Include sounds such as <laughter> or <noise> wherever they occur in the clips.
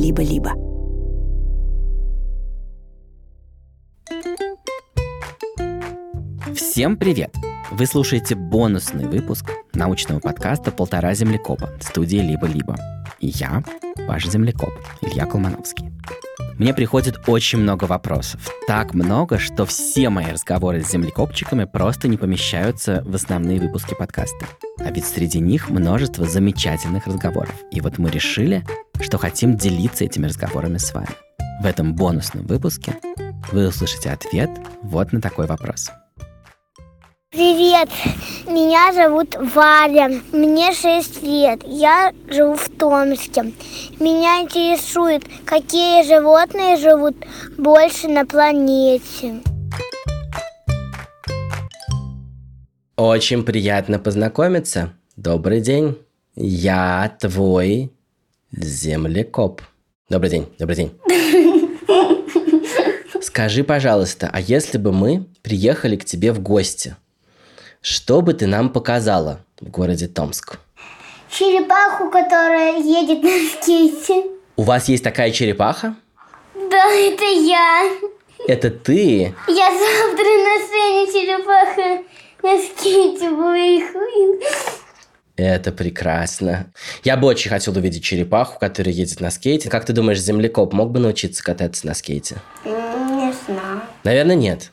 «Либо-либо». Всем привет! Вы слушаете бонусный выпуск научного подкаста «Полтора землекопа» студии «Либо-либо». И я, ваш землекоп, Илья Колмановский. Мне приходит очень много вопросов. Так много, что все мои разговоры с землекопчиками просто не помещаются в основные выпуски подкаста. А ведь среди них множество замечательных разговоров. И вот мы решили, что хотим делиться этими разговорами с вами. В этом бонусном выпуске вы услышите ответ вот на такой вопрос. Привет, меня зовут Варя, мне 6 лет, я живу в Томске. Меня интересует, какие животные живут больше на планете. Очень приятно познакомиться. Добрый день. Я твой землекоп. Добрый день, добрый день. <laughs> Скажи, пожалуйста, а если бы мы приехали к тебе в гости – что бы ты нам показала в городе Томск? Черепаху, которая едет на скейте. У вас есть такая черепаха? Да, это я. Это ты? Я завтра на сцене черепаха на скейте выехала. Это прекрасно. Я бы очень хотел увидеть черепаху, которая едет на скейте. Как ты думаешь, землекоп мог бы научиться кататься на скейте? Не знаю. Наверное, нет.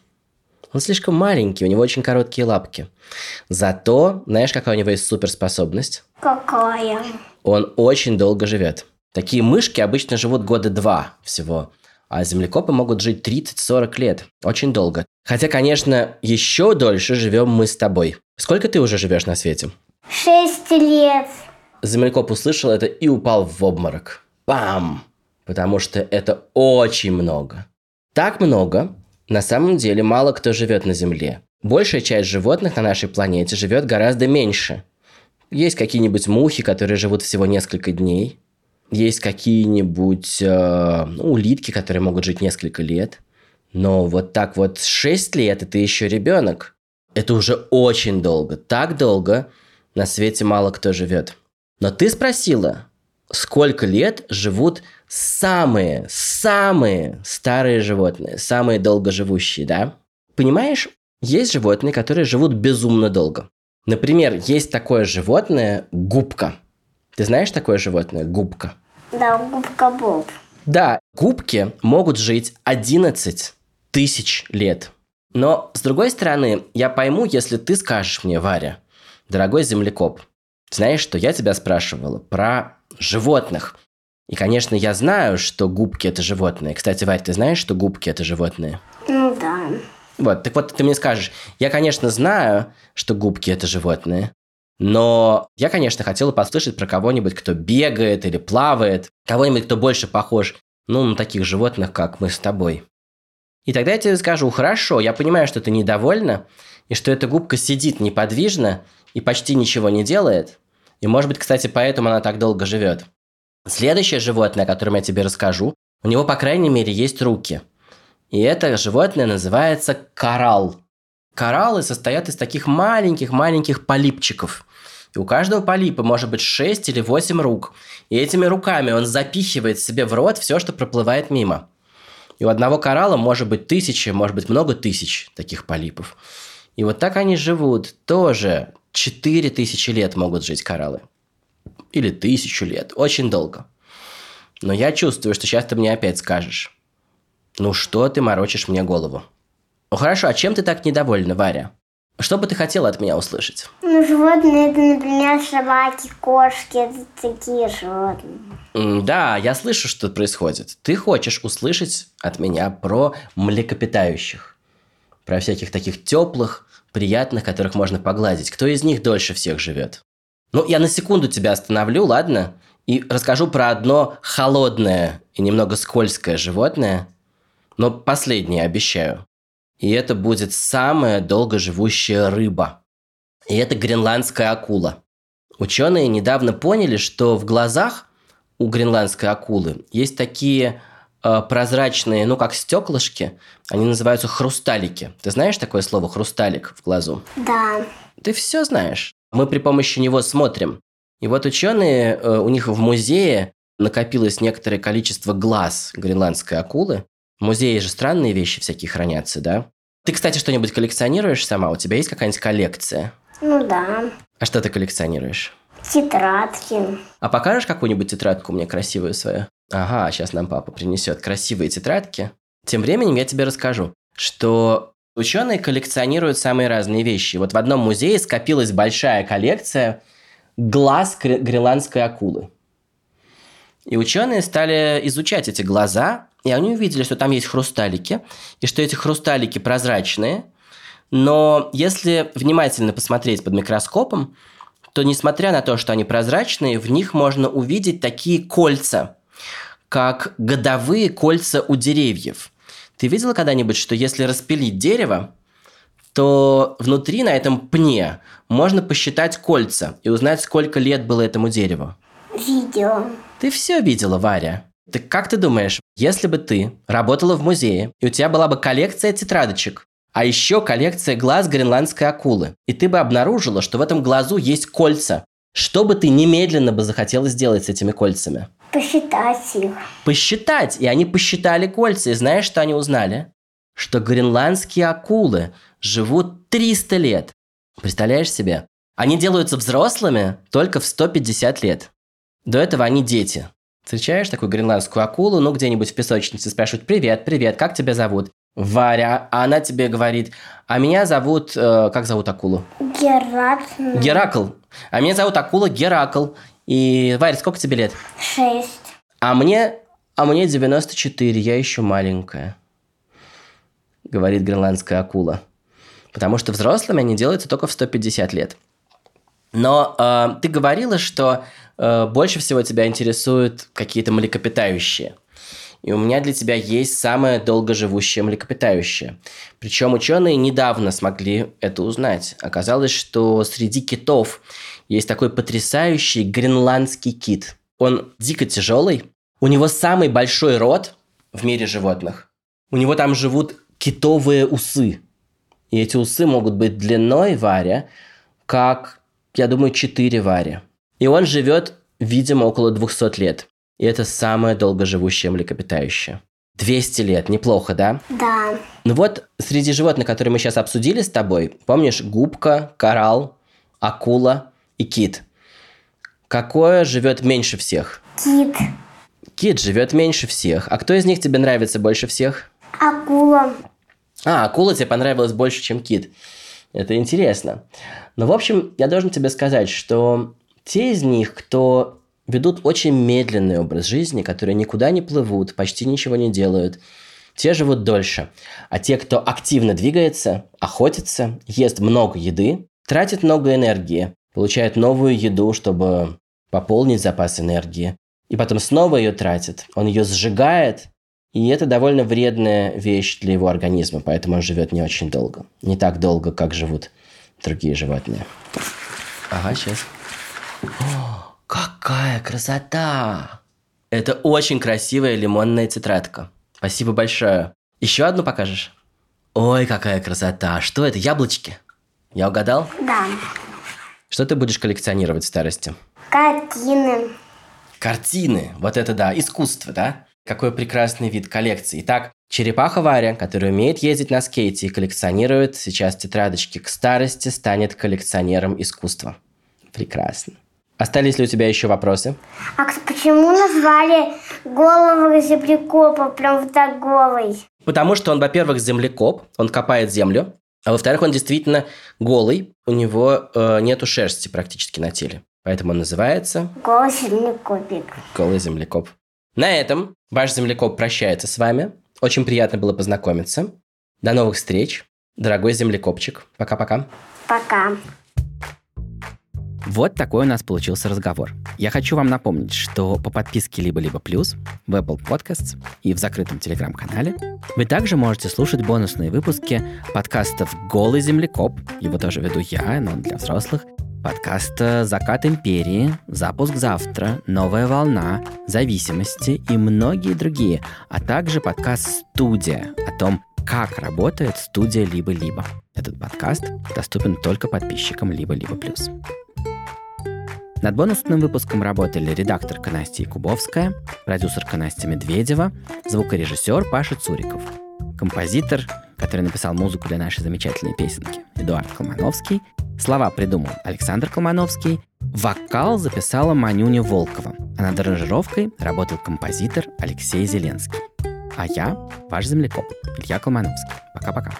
Он слишком маленький, у него очень короткие лапки. Зато, знаешь, какая у него есть суперспособность? Какая? Он очень долго живет. Такие мышки обычно живут года два всего. А землекопы могут жить 30-40 лет. Очень долго. Хотя, конечно, еще дольше живем мы с тобой. Сколько ты уже живешь на свете? Шесть лет. Землекоп услышал это и упал в обморок. Бам! Потому что это очень много. Так много, на самом деле мало кто живет на Земле. Большая часть животных на нашей планете живет гораздо меньше. Есть какие-нибудь мухи, которые живут всего несколько дней. Есть какие-нибудь э, ну, улитки, которые могут жить несколько лет. Но вот так вот 6 лет, это еще ребенок. Это уже очень долго. Так долго на свете мало кто живет. Но ты спросила, сколько лет живут самые, самые старые животные, самые долгоживущие, да? Понимаешь, есть животные, которые живут безумно долго. Например, есть такое животное губка. Ты знаешь такое животное губка? Да, губка Боб. Да, губки могут жить 11 тысяч лет. Но, с другой стороны, я пойму, если ты скажешь мне, Варя, дорогой землекоп, знаешь, что я тебя спрашивала про животных. И, конечно, я знаю, что губки – это животные. Кстати, Варь, ты знаешь, что губки – это животные? Ну да. Вот, так вот ты мне скажешь, я, конечно, знаю, что губки – это животные, но я, конечно, хотела послушать про кого-нибудь, кто бегает или плавает, кого-нибудь, кто больше похож, ну, на таких животных, как мы с тобой. И тогда я тебе скажу, хорошо, я понимаю, что ты недовольна, и что эта губка сидит неподвижно и почти ничего не делает. И, может быть, кстати, поэтому она так долго живет. Следующее животное, о котором я тебе расскажу, у него, по крайней мере, есть руки. И это животное называется коралл. Кораллы состоят из таких маленьких-маленьких полипчиков. И у каждого полипа может быть 6 или 8 рук. И этими руками он запихивает себе в рот все, что проплывает мимо. И у одного коралла может быть тысячи, может быть много тысяч таких полипов. И вот так они живут. Тоже 4000 лет могут жить кораллы или тысячу лет. Очень долго. Но я чувствую, что сейчас ты мне опять скажешь. Ну что ты морочишь мне голову? Ну хорошо, а чем ты так недовольна, Варя? Что бы ты хотела от меня услышать? Ну, животные, это, например, собаки, кошки, это такие животные. Да, я слышу, что происходит. Ты хочешь услышать от меня про млекопитающих. Про всяких таких теплых, приятных, которых можно погладить. Кто из них дольше всех живет? Ну, я на секунду тебя остановлю, ладно? И расскажу про одно холодное и немного скользкое животное, но последнее обещаю. И это будет самая долгоживущая рыба. И это гренландская акула. Ученые недавно поняли, что в глазах у гренландской акулы есть такие прозрачные, ну как стеклышки, они называются хрусталики. Ты знаешь такое слово хрусталик в глазу? Да. Ты все знаешь. Мы при помощи него смотрим. И вот ученые, э, у них в музее накопилось некоторое количество глаз гренландской акулы. В музее же странные вещи всякие хранятся, да? Ты, кстати, что-нибудь коллекционируешь сама? У тебя есть какая-нибудь коллекция? Ну да. А что ты коллекционируешь? Тетрадки. А покажешь какую-нибудь тетрадку мне красивую свою? Ага, сейчас нам папа принесет красивые тетрадки. Тем временем я тебе расскажу, что ученые коллекционируют самые разные вещи. Вот в одном музее скопилась большая коллекция глаз гренландской акулы. И ученые стали изучать эти глаза, и они увидели, что там есть хрусталики, и что эти хрусталики прозрачные. Но если внимательно посмотреть под микроскопом, то несмотря на то, что они прозрачные, в них можно увидеть такие кольца, как годовые кольца у деревьев. Ты видела когда-нибудь, что если распилить дерево, то внутри на этом пне можно посчитать кольца и узнать, сколько лет было этому дереву? Видела. Ты все видела, Варя. Так как ты думаешь, если бы ты работала в музее, и у тебя была бы коллекция тетрадочек, а еще коллекция глаз гренландской акулы, и ты бы обнаружила, что в этом глазу есть кольца, что бы ты немедленно бы захотела сделать с этими кольцами? Посчитать их. Посчитать. И они посчитали кольца. И знаешь, что они узнали? Что гренландские акулы живут 300 лет. Представляешь себе? Они делаются взрослыми только в 150 лет. До этого они дети. Встречаешь такую гренландскую акулу, ну, где-нибудь в песочнице, спрашивают, привет, привет, как тебя зовут? Варя, а она тебе говорит, а меня зовут, э, как зовут акулу? Геракл. Геракл. А меня зовут акула Геракл. И, Варя, сколько тебе лет? Шесть. А мне, а мне 94, я еще маленькая, говорит гренландская акула. Потому что взрослыми они делаются только в 150 лет. Но э, ты говорила, что э, больше всего тебя интересуют какие-то млекопитающие. И у меня для тебя есть самое долгоживущее млекопитающее. Причем ученые недавно смогли это узнать. Оказалось, что среди китов есть такой потрясающий гренландский кит. Он дико тяжелый. У него самый большой рот в мире животных. У него там живут китовые усы. И эти усы могут быть длиной варя, как я думаю, 4 вари. И он живет, видимо, около 200 лет. И это самое долгоживущее млекопитающее. 200 лет, неплохо, да? Да. Ну вот, среди животных, которые мы сейчас обсудили с тобой, помнишь, губка, коралл, акула и кит. Какое живет меньше всех? Кит. Кит живет меньше всех. А кто из них тебе нравится больше всех? Акула. А, акула тебе понравилась больше, чем кит. Это интересно. Но, в общем, я должен тебе сказать, что те из них, кто ведут очень медленный образ жизни, которые никуда не плывут, почти ничего не делают, те живут дольше. А те, кто активно двигается, охотится, ест много еды, тратит много энергии, получает новую еду, чтобы пополнить запас энергии, и потом снова ее тратит, он ее сжигает, и это довольно вредная вещь для его организма, поэтому он живет не очень долго. Не так долго, как живут другие животные. Ага, сейчас. О, какая красота! Это очень красивая лимонная тетрадка. Спасибо большое. Еще одну покажешь? Ой, какая красота! Что это, яблочки? Я угадал? Да. Что ты будешь коллекционировать в старости? Картины. Картины. Вот это да, искусство, да? Какой прекрасный вид коллекции. Итак, черепаха Варя, которая умеет ездить на скейте и коллекционирует сейчас тетрадочки к старости, станет коллекционером искусства. Прекрасно. Остались ли у тебя еще вопросы? А почему назвали голову землекопа прям вот так голый? Потому что он, во-первых, землекоп, он копает землю, а во-вторых, он действительно голый, у него э, нету шерсти практически на теле. Поэтому он называется... Голый землекопик. Голый землекоп. На этом ваш землекоп прощается с вами. Очень приятно было познакомиться. До новых встреч, дорогой землекопчик. Пока-пока. Пока. Вот такой у нас получился разговор. Я хочу вам напомнить, что по подписке «Либо-либо плюс» в Apple Podcasts и в закрытом телеграм-канале вы также можете слушать бонусные выпуски подкастов «Голый землекоп», его тоже веду я, но он для взрослых, подкаста «Закат империи», «Запуск завтра», «Новая волна», «Зависимости» и многие другие, а также подкаст «Студия» о том, как работает студия «Либо-либо». Этот подкаст доступен только подписчикам «Либо-либо плюс». Над бонусным выпуском работали редакторка Настя Якубовская, продюсерка Настя Медведева, звукорежиссер Паша Цуриков, композитор, который написал музыку для нашей замечательной песенки, Эдуард Колмановский, слова придумал Александр Колмановский, вокал записала Манюня Волкова, а над аранжировкой работал композитор Алексей Зеленский. А я ваш землекоп Илья Колмановский. Пока-пока.